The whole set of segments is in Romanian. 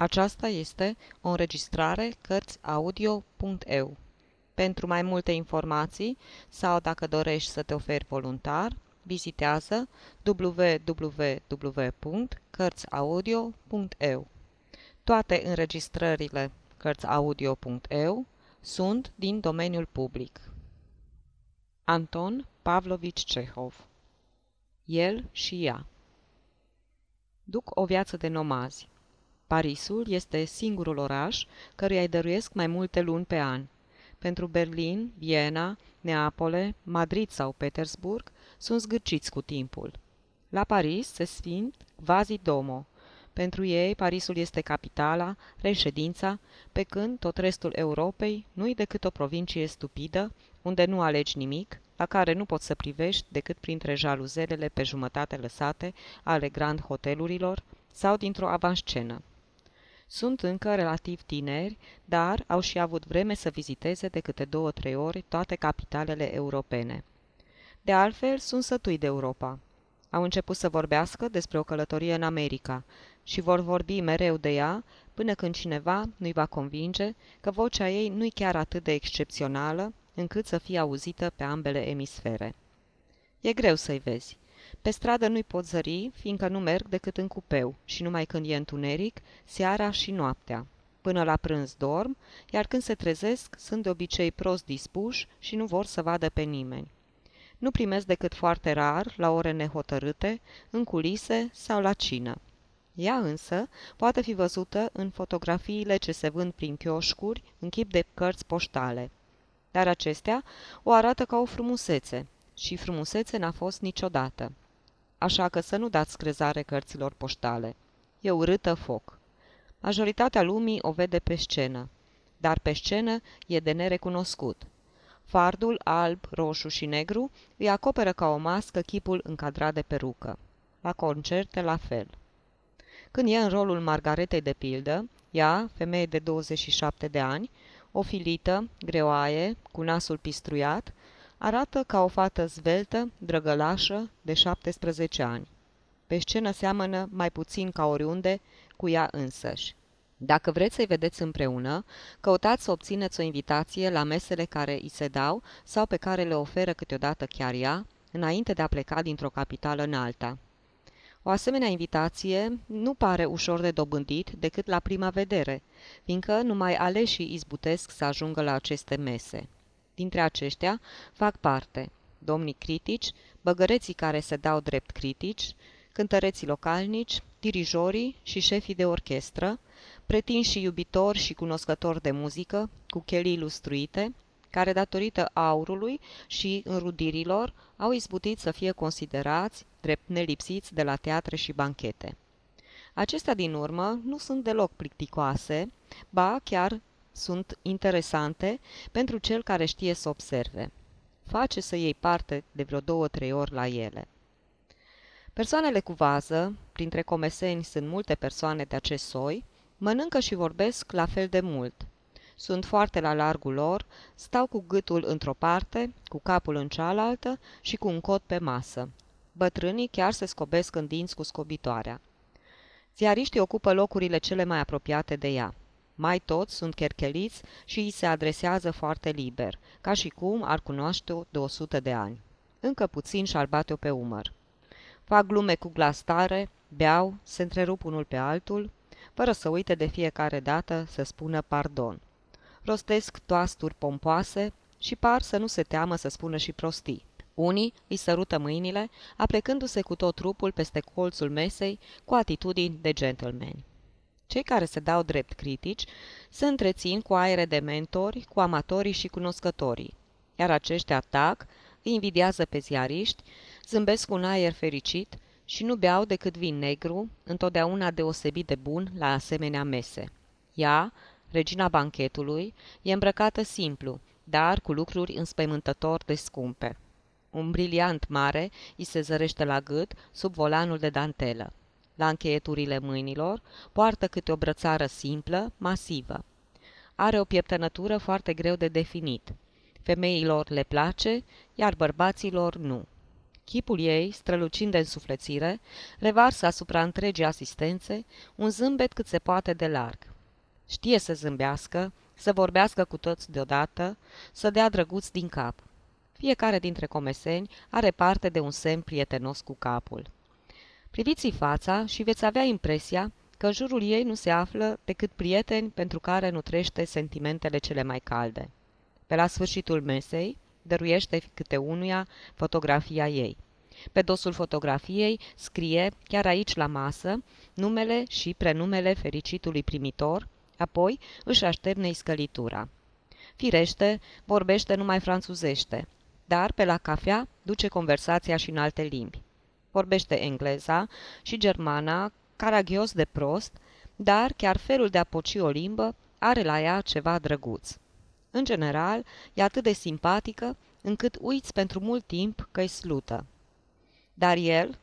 Aceasta este o înregistrare Cărțiaudio.eu. Pentru mai multe informații sau dacă dorești să te oferi voluntar, vizitează www.cărțiaudio.eu. Toate înregistrările Cărțiaudio.eu sunt din domeniul public. Anton Pavlovici Cehov El și ea Duc o viață de nomazi. Parisul este singurul oraș căruia îi dăruiesc mai multe luni pe an. Pentru Berlin, Viena, Neapole, Madrid sau Petersburg sunt zgârciți cu timpul. La Paris se sfint quasi domo. Pentru ei, Parisul este capitala, reședința, pe când tot restul Europei nu-i decât o provincie stupidă, unde nu alegi nimic, la care nu poți să privești decât printre jaluzelele pe jumătate lăsate ale grand hotelurilor sau dintr-o avanscenă. Sunt încă relativ tineri, dar au și avut vreme să viziteze de câte două-trei ori toate capitalele europene. De altfel, sunt sătui de Europa. Au început să vorbească despre o călătorie în America și vor vorbi mereu de ea până când cineva nu-i va convinge că vocea ei nu-i chiar atât de excepțională încât să fie auzită pe ambele emisfere. E greu să-i vezi. Pe stradă nu-i pot zări, fiindcă nu merg decât în cupeu și numai când e întuneric, seara și noaptea. Până la prânz dorm, iar când se trezesc, sunt de obicei prost dispuși și nu vor să vadă pe nimeni. Nu primesc decât foarte rar, la ore nehotărâte, în culise sau la cină. Ea însă poate fi văzută în fotografiile ce se vând prin chioșcuri în chip de cărți poștale. Dar acestea o arată ca o frumusețe și frumusețe n-a fost niciodată așa că să nu dați crezare cărților poștale. E urâtă foc. Majoritatea lumii o vede pe scenă, dar pe scenă e de nerecunoscut. Fardul alb, roșu și negru îi acoperă ca o mască chipul încadrat de perucă. La concerte la fel. Când e în rolul Margaretei de pildă, ea, femeie de 27 de ani, o filită, greoaie, cu nasul pistruiat, Arată ca o fată zveltă, drăgălașă, de 17 ani. Pe scenă seamănă mai puțin ca oriunde cu ea însăși. Dacă vreți să-i vedeți împreună, căutați să obțineți o invitație la mesele care îi se dau sau pe care le oferă câteodată chiar ea, înainte de a pleca dintr-o capitală în alta. O asemenea invitație nu pare ușor de dobândit decât la prima vedere, fiindcă numai aleșii izbutesc să ajungă la aceste mese. Dintre aceștia fac parte domnii critici, băgăreții care se dau drept critici, cântăreții localnici, dirijorii și șefii de orchestră, pretinși și iubitori și cunoscători de muzică, cu chelii ilustruite, care datorită aurului și înrudirilor au izbutit să fie considerați drept nelipsiți de la teatre și banchete. Acestea din urmă nu sunt deloc plicticoase, ba chiar sunt interesante pentru cel care știe să observe. Face să iei parte de vreo două-trei ori la ele. Persoanele cu vază, printre comeseni sunt multe persoane de acest soi, mănâncă și vorbesc la fel de mult. Sunt foarte la largul lor, stau cu gâtul într-o parte, cu capul în cealaltă și cu un cot pe masă. Bătrânii chiar se scobesc în dinți cu scobitoarea. Ziariștii ocupă locurile cele mai apropiate de ea. Mai toți sunt chercheliți și îi se adresează foarte liber, ca și cum ar cunoaște-o de o sută de ani. Încă puțin și-ar bate-o pe umăr. Fac glume cu glas tare, beau, se întrerup unul pe altul, fără să uite de fiecare dată să spună pardon. Rostesc toasturi pompoase și par să nu se teamă să spună și prostii. Unii îi sărută mâinile, aplecându-se cu tot trupul peste colțul mesei cu atitudini de gentleman. Cei care se dau drept critici se întrețin cu aere de mentori, cu amatorii și cunoscătorii, iar aceștia tac, îi invidiază pe ziariști, zâmbesc cu un aer fericit și nu beau decât vin negru, întotdeauna deosebit de bun la asemenea mese. Ea, regina banchetului, e îmbrăcată simplu, dar cu lucruri înspăimântător de scumpe. Un briliant mare îi se zărește la gât sub volanul de dantelă la încheieturile mâinilor, poartă câte o brățară simplă, masivă. Are o pieptănătură foarte greu de definit. Femeilor le place, iar bărbaților nu. Chipul ei, strălucind de însuflețire, revarsă asupra întregii asistențe un zâmbet cât se poate de larg. Știe să zâmbească, să vorbească cu toți deodată, să dea drăguț din cap. Fiecare dintre comeseni are parte de un semn prietenos cu capul. Priviți-i fața și veți avea impresia că în jurul ei nu se află decât prieteni pentru care nutrește sentimentele cele mai calde. Pe la sfârșitul mesei, dăruiește câte unuia fotografia ei. Pe dosul fotografiei scrie, chiar aici la masă, numele și prenumele fericitului primitor, apoi își așterne scălitura. Firește, vorbește numai franțuzește, dar pe la cafea duce conversația și în alte limbi. Vorbește engleza și germana, caragios de prost, dar chiar felul de a poci o limbă are la ea ceva drăguț. În general, e atât de simpatică încât uiți pentru mult timp că-i slută. Dar el,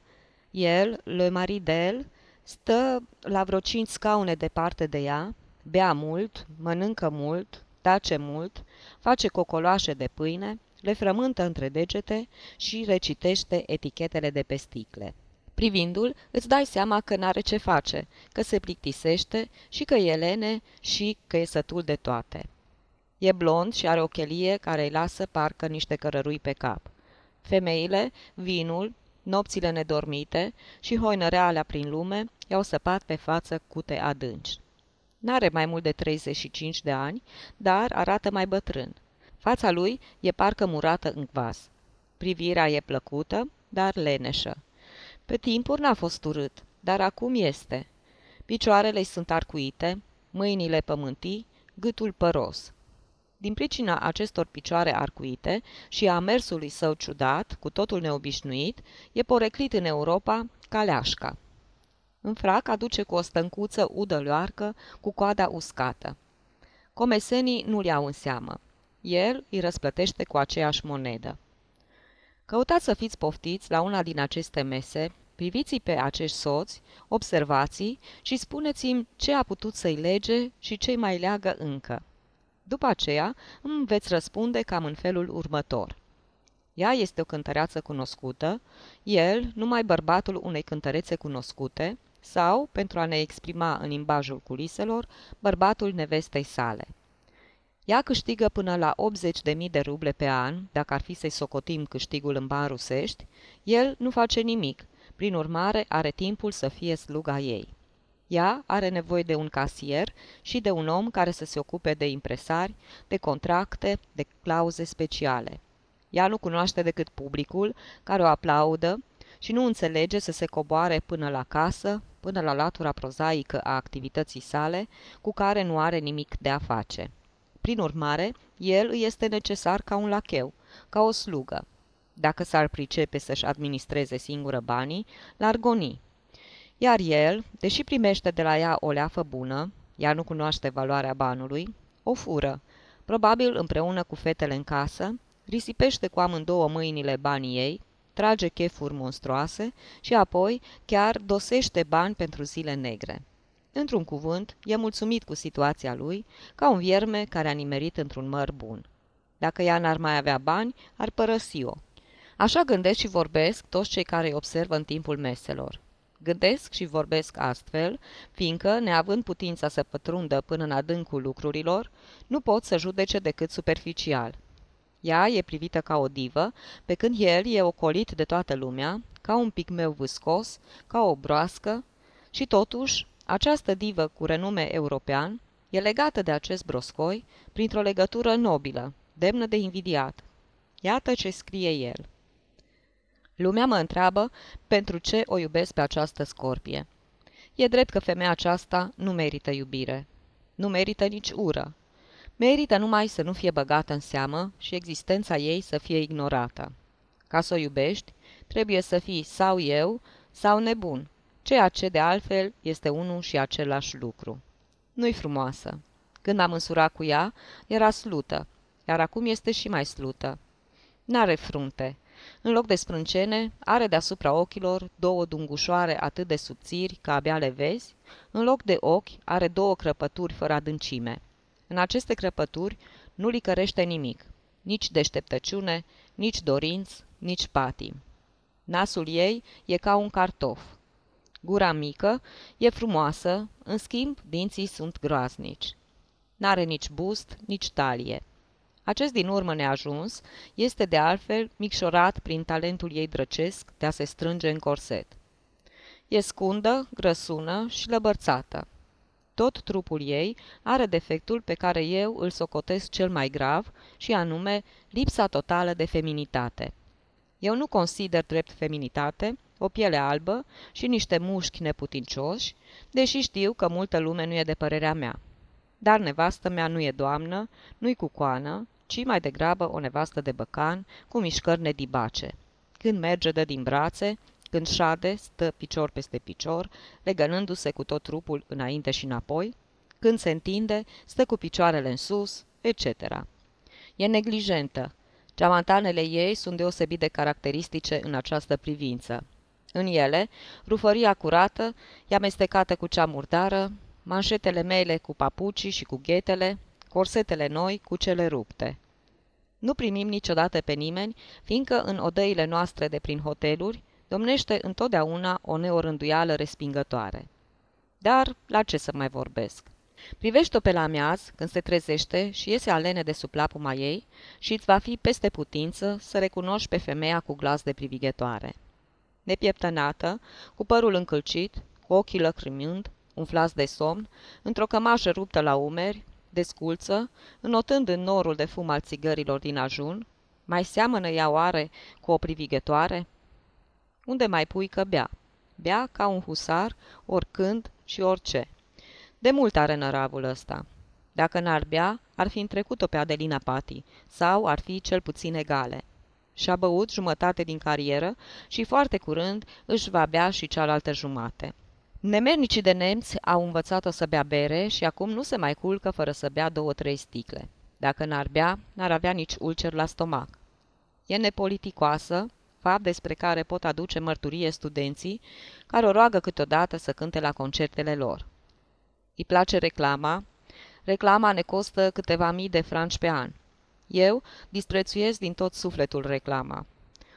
el, le maridel, stă la vreo cinci scaune departe de ea, bea mult, mănâncă mult, tace mult, face cocoloașe de pâine, le frământă între degete și recitește etichetele de pe sticle. Privindu-l, îți dai seama că n-are ce face, că se plictisește și că e lene și că e sătul de toate. E blond și are o chelie care îi lasă parcă niște cărărui pe cap. Femeile, vinul, nopțile nedormite și hoinărealea prin lume i-au săpat pe față cute adânci. N-are mai mult de 35 de ani, dar arată mai bătrân. Fața lui e parcă murată în vas. Privirea e plăcută, dar leneșă. Pe timpuri n-a fost urât, dar acum este. Picioarele sunt arcuite, mâinile pământii, gâtul păros. Din pricina acestor picioare arcuite și a mersului său ciudat, cu totul neobișnuit, e poreclit în Europa ca leașca. În frac aduce cu o stâncuță udăloarcă cu coada uscată. Comesenii nu-l iau în seamă. El îi răsplătește cu aceeași monedă. Căutați să fiți poftiți la una din aceste mese, priviți pe acești soți, observați și spuneți-mi ce a putut să-i lege și ce mai leagă încă. După aceea îmi veți răspunde cam în felul următor. Ea este o cântăreață cunoscută, el numai bărbatul unei cântărețe cunoscute, sau, pentru a ne exprima în limbajul culiselor, bărbatul nevestei sale. Ea câștigă până la 80.000 de ruble pe an, dacă ar fi să-i socotim câștigul în bani rusești, el nu face nimic, prin urmare are timpul să fie sluga ei. Ea are nevoie de un casier și de un om care să se ocupe de impresari, de contracte, de clauze speciale. Ea nu cunoaște decât publicul, care o aplaudă și nu înțelege să se coboare până la casă, până la latura prozaică a activității sale, cu care nu are nimic de a face. Prin urmare, el îi este necesar ca un lacheu, ca o slugă. Dacă s-ar pricepe să-și administreze singură banii, l-ar goni. Iar el, deși primește de la ea o leafă bună, ea nu cunoaște valoarea banului, o fură, probabil împreună cu fetele în casă, risipește cu amândouă mâinile banii ei, trage chefuri monstruoase și apoi chiar dosește bani pentru zile negre. Într-un cuvânt, e mulțumit cu situația lui, ca un vierme care a nimerit într-un măr bun. Dacă ea n-ar mai avea bani, ar părăsi-o. Așa gândesc și vorbesc toți cei care îi observă în timpul meselor. Gândesc și vorbesc astfel, fiindcă, neavând putința să pătrundă până în adâncul lucrurilor, nu pot să judece decât superficial. Ea e privită ca o divă, pe când el e ocolit de toată lumea, ca un pigmeu vâscos, ca o broască, și totuși această divă cu renume european e legată de acest broscoi printr-o legătură nobilă, demnă de invidiat. Iată ce scrie el. Lumea mă întreabă pentru ce o iubesc pe această scorpie. E drept că femeia aceasta nu merită iubire. Nu merită nici ură. Merită numai să nu fie băgată în seamă și existența ei să fie ignorată. Ca să o iubești, trebuie să fii sau eu sau nebun, ceea ce de altfel este unul și același lucru. Nu-i frumoasă. Când am însurat cu ea, era slută, iar acum este și mai slută. N-are frunte. În loc de sprâncene, are deasupra ochilor două dungușoare atât de subțiri că abia le vezi, în loc de ochi are două crăpături fără adâncime. În aceste crăpături nu licărește nimic, nici deșteptăciune, nici dorinți, nici patim. Nasul ei e ca un cartof. Gura mică e frumoasă, în schimb, dinții sunt groaznici. N-are nici bust, nici talie. Acest din urmă neajuns este de altfel micșorat prin talentul ei drăcesc de a se strânge în corset. E scundă, grăsună și lăbărțată. Tot trupul ei are defectul pe care eu îl socotesc cel mai grav și anume lipsa totală de feminitate. Eu nu consider drept feminitate o piele albă și niște mușchi neputincioși, deși știu că multă lume nu e de părerea mea. Dar nevastă mea nu e doamnă, nu-i cu coană, ci mai degrabă o nevastă de băcan, cu mișcări nedibace. Când merge de din brațe, când șade, stă picior peste picior, legănându-se cu tot trupul înainte și înapoi, când se întinde, stă cu picioarele în sus, etc. E neglijentă. Geamantanele ei sunt deosebit de caracteristice în această privință. În ele, rufăria curată e amestecată cu cea murdară, manșetele mele cu papucii și cu ghetele, corsetele noi cu cele rupte. Nu primim niciodată pe nimeni, fiindcă în odăile noastre de prin hoteluri domnește întotdeauna o neorânduială respingătoare. Dar la ce să mai vorbesc? Privește-o pe la miaz când se trezește și iese alene de sub lapuma ei și îți va fi peste putință să recunoști pe femeia cu glas de privighetoare. Nepieptănată, cu părul încălcit, cu ochii lăcrimând, umflați de somn, într-o cămașă ruptă la umeri, desculță, înotând în norul de fum al țigărilor din ajun, mai seamănă ea oare cu o privighetoare? Unde mai pui că bea? Bea ca un husar, oricând și orice. De mult are năravul ăsta. Dacă n-ar bea, ar fi întrecut-o pe Adelina Pati, sau ar fi cel puțin egale. Și-a băut jumătate din carieră și foarte curând își va bea și cealaltă jumate. Nemernicii de nemți au învățat-o să bea bere și acum nu se mai culcă fără să bea două-trei sticle. Dacă n-ar bea, n-ar avea nici ulcer la stomac. E nepoliticoasă, fapt despre care pot aduce mărturie studenții care o roagă câteodată să cânte la concertele lor. Îi place reclama. Reclama ne costă câteva mii de franci pe an. Eu disprețuiesc din tot sufletul reclama.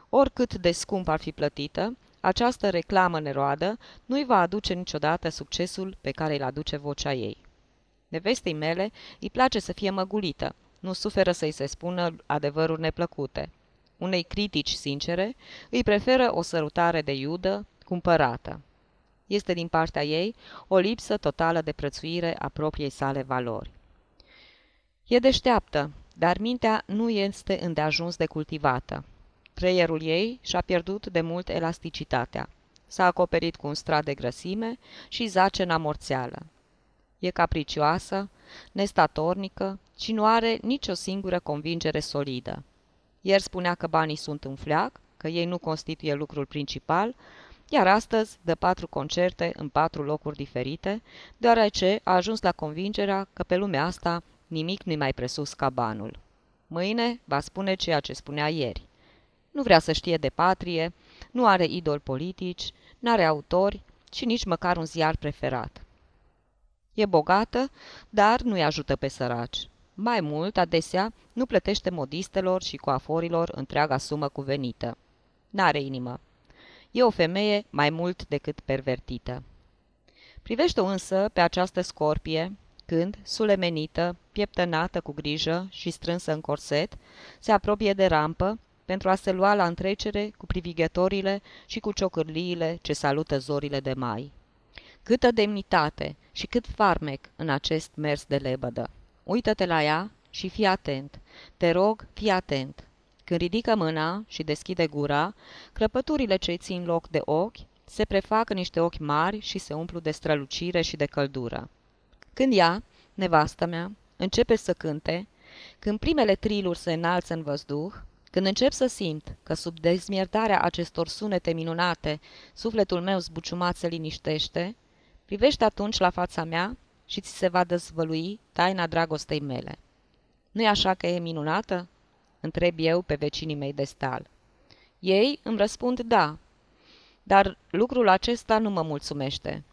Oricât de scump ar fi plătită, această reclamă neroadă nu-i va aduce niciodată succesul pe care îl aduce vocea ei. Nevestei mele îi place să fie măgulită, nu suferă să-i se spună adevăruri neplăcute. Unei critici sincere îi preferă o sărutare de iudă cumpărată. Este din partea ei o lipsă totală de prețuire a propriei sale valori. E deșteaptă, dar mintea nu este îndeajuns de cultivată. Creierul ei și-a pierdut de mult elasticitatea. S-a acoperit cu un strat de grăsime și zace în amorțeală. E capricioasă, nestatornică și nu are nicio singură convingere solidă. Ieri spunea că banii sunt în fleac, că ei nu constituie lucrul principal, iar astăzi dă patru concerte în patru locuri diferite, deoarece a ajuns la convingerea că pe lumea asta nimic nu-i mai presus ca banul. Mâine va spune ceea ce spunea ieri. Nu vrea să știe de patrie, nu are idoli politici, n-are autori și nici măcar un ziar preferat. E bogată, dar nu-i ajută pe săraci. Mai mult, adesea, nu plătește modistelor și coaforilor întreaga sumă cuvenită. N-are inimă. E o femeie mai mult decât pervertită. Privește-o însă pe această scorpie, când, sulemenită, pieptănată cu grijă și strânsă în corset, se apropie de rampă pentru a se lua la întrecere cu privighetorile și cu ciocârliile ce salută zorile de mai. Câtă demnitate și cât farmec în acest mers de lebădă! Uită-te la ea și fii atent. Te rog, fii atent. Când ridică mâna și deschide gura, crăpăturile ce țin loc de ochi se prefac în niște ochi mari și se umplu de strălucire și de căldură. Când ea, nevastă mea, începe să cânte, când primele triluri se înalță în văzduh, când încep să simt că sub dezmierdarea acestor sunete minunate, sufletul meu zbuciumat se liniștește, privește atunci la fața mea și ți se va dezvălui taina dragostei mele. Nu-i așa că e minunată?" întreb eu pe vecinii mei de stal. Ei îmi răspund da, dar lucrul acesta nu mă mulțumește.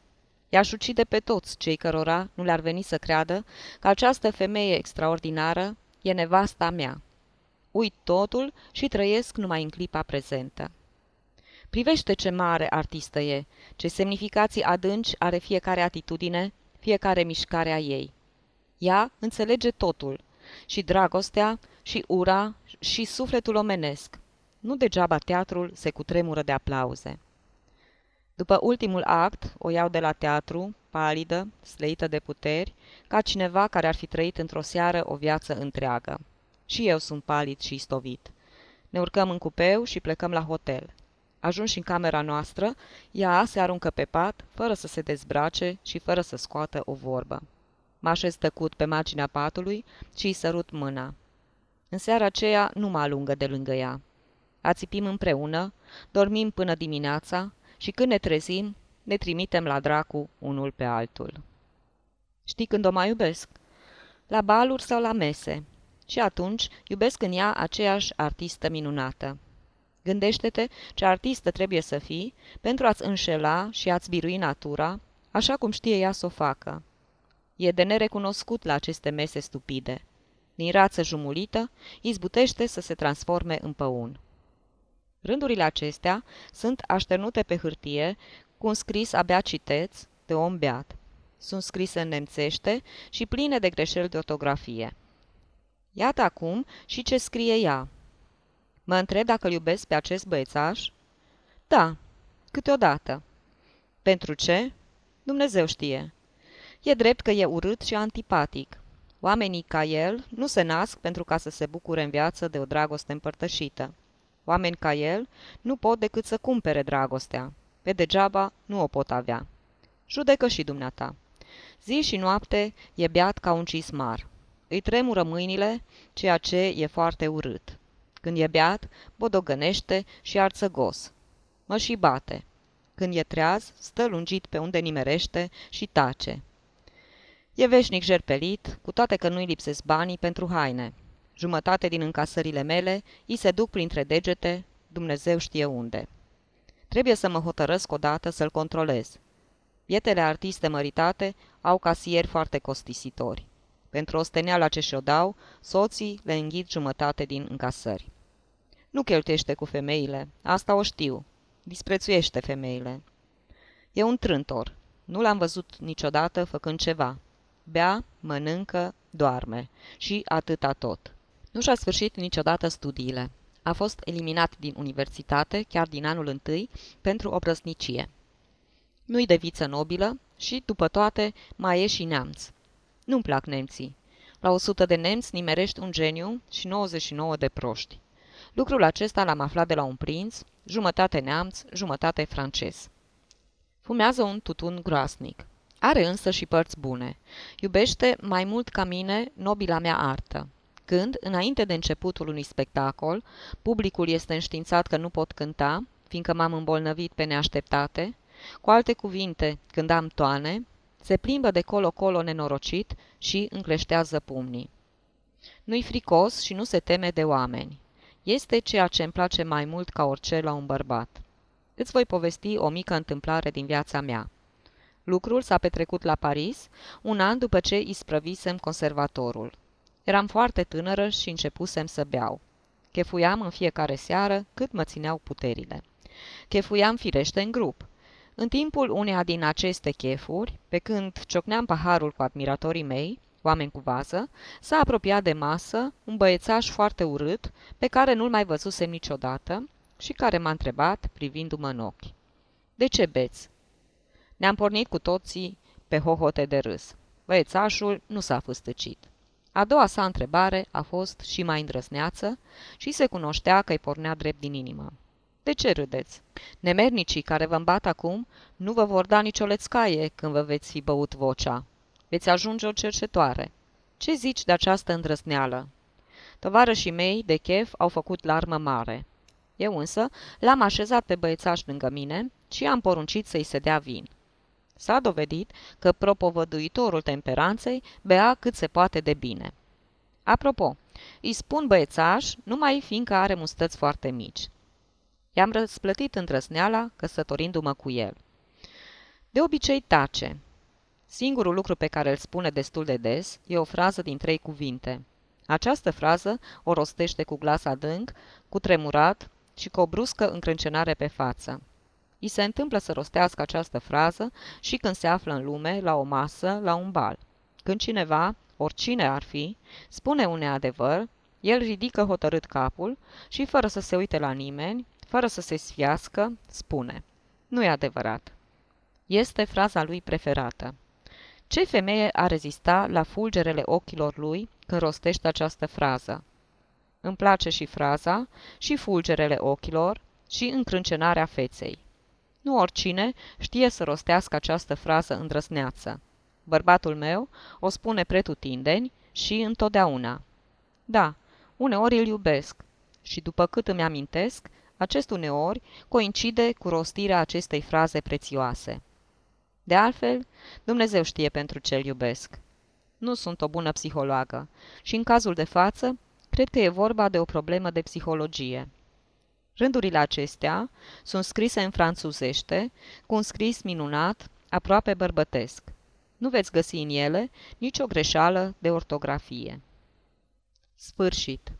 I-aș ucide pe toți cei cărora nu le-ar veni să creadă că această femeie extraordinară e nevasta mea. Uit totul și trăiesc numai în clipa prezentă. Privește ce mare artistă e, ce semnificații adânci are fiecare atitudine, fiecare mișcare a ei. Ea înțelege totul, și dragostea, și ura, și sufletul omenesc. Nu degeaba teatrul se cutremură de aplauze. După ultimul act, o iau de la teatru, palidă, sleită de puteri, ca cineva care ar fi trăit într-o seară o viață întreagă. Și eu sunt palid și istovit. Ne urcăm în cupeu și plecăm la hotel. Ajunși în camera noastră, ea se aruncă pe pat, fără să se dezbrace și fără să scoată o vorbă. Mă așez tăcut pe marginea patului și îi sărut mâna. În seara aceea nu mă alungă de lângă ea. Ațipim împreună, dormim până dimineața și când ne trezim, ne trimitem la dracu unul pe altul. Știi când o mai iubesc? La baluri sau la mese. Și atunci iubesc în ea aceeași artistă minunată. Gândește-te ce artistă trebuie să fii pentru a-ți înșela și a-ți birui natura, așa cum știe ea să o facă. E de nerecunoscut la aceste mese stupide. Din rață jumulită, izbutește să se transforme în păun. Rândurile acestea sunt așternute pe hârtie cu un scris abia citeț de om beat. Sunt scrise în nemțește și pline de greșeli de ortografie. Iată acum și ce scrie ea. Mă întreb dacă îl iubesc pe acest băiețaș? Da, câteodată. Pentru ce? Dumnezeu știe. E drept că e urât și antipatic. Oamenii ca el nu se nasc pentru ca să se bucure în viață de o dragoste împărtășită. Oameni ca el nu pot decât să cumpere dragostea. Pe degeaba nu o pot avea. Judecă și dumneata. Zi și noapte e beat ca un cismar. Îi tremură mâinile, ceea ce e foarte urât. Când e beat, bodogănește și arțăgos. Mă și bate. Când e treaz, stă lungit pe unde nimerește și tace. E veșnic jerpelit, cu toate că nu-i lipsesc banii pentru haine. Jumătate din încasările mele îi se duc printre degete, Dumnezeu știe unde. Trebuie să mă hotărăsc odată să-l controlez. Bietele artiste măritate au casieri foarte costisitori. Pentru osteneala ce și-o dau, soții le înghit jumătate din încasări. Nu cheltuiește cu femeile, asta o știu. Disprețuiește femeile. E un trântor. Nu l-am văzut niciodată făcând ceva. Bea, mănâncă, doarme. Și atâta tot. Nu și-a sfârșit niciodată studiile. A fost eliminat din universitate, chiar din anul întâi, pentru obrăznicie. Nu-i de viță nobilă și, după toate, mai e și neamț. Nu-mi plac nemții. La 100 de nemți nimerești un geniu și 99 de proști. Lucrul acesta l-am aflat de la un prinț, jumătate neamț, jumătate francez. Fumează un tutun groasnic. Are însă și părți bune. Iubește mai mult ca mine nobila mea artă. Când, înainte de începutul unui spectacol, publicul este înștiințat că nu pot cânta, fiindcă m-am îmbolnăvit pe neașteptate, cu alte cuvinte, când am toane, se plimbă de colo-colo nenorocit și încleștează pumnii. Nu-i fricos și nu se teme de oameni. Este ceea ce îmi place mai mult ca orice la un bărbat. Îți voi povesti o mică întâmplare din viața mea. Lucrul s-a petrecut la Paris, un an după ce isprăvisem conservatorul. Eram foarte tânără și începusem să beau. Chefuiam în fiecare seară cât mă țineau puterile. Chefuiam firește în grup. În timpul uneia din aceste chefuri, pe când ciocneam paharul cu admiratorii mei, oameni cu vază, s-a apropiat de masă un băiețaș foarte urât, pe care nu-l mai văzusem niciodată și care m-a întrebat, privindu-mă în ochi. De ce beți?" Ne-am pornit cu toții pe hohote de râs. Băiețașul nu s-a fâstăcit. A doua sa întrebare a fost și mai îndrăsneață și se cunoștea că îi pornea drept din inimă. De ce râdeți? Nemernicii care vă îmbat acum nu vă vor da nicio lețcaie când vă veți fi băut vocea. Veți ajunge o cercetoare. Ce zici de această îndrăsneală? Tovarășii mei de chef au făcut larmă mare. Eu însă l-am așezat pe băiețaș lângă mine și am poruncit să-i se dea vin. S-a dovedit că propovăduitorul temperanței bea cât se poate de bine. Apropo, îi spun băiețaș numai fiindcă are mustăți foarte mici. I-am răsplătit întrăsneala căsătorindu-mă cu el. De obicei tace. Singurul lucru pe care îl spune destul de des e o frază din trei cuvinte. Această frază o rostește cu glas adânc, cu tremurat, și cu o bruscă încrâncenare pe față. I se întâmplă să rostească această frază și când se află în lume, la o masă, la un bal. Când cineva, oricine ar fi, spune un neadevăr, el ridică hotărât capul și, fără să se uite la nimeni, fără să se sfiască, spune Nu e adevărat. Este fraza lui preferată. Ce femeie a rezista la fulgerele ochilor lui când rostește această frază? Îmi place și fraza, și fulgerele ochilor, și încrâncenarea feței. Nu oricine știe să rostească această frază îndrăsneață. Bărbatul meu o spune pretutindeni și întotdeauna. Da, uneori îl iubesc și după cât îmi amintesc, acest uneori coincide cu rostirea acestei fraze prețioase. De altfel, Dumnezeu știe pentru ce îl iubesc. Nu sunt o bună psihologă și în cazul de față, cred că e vorba de o problemă de psihologie. Rândurile acestea sunt scrise în franțuzește, cu un scris minunat, aproape bărbătesc. Nu veți găsi în ele nicio greșeală de ortografie. Sfârșit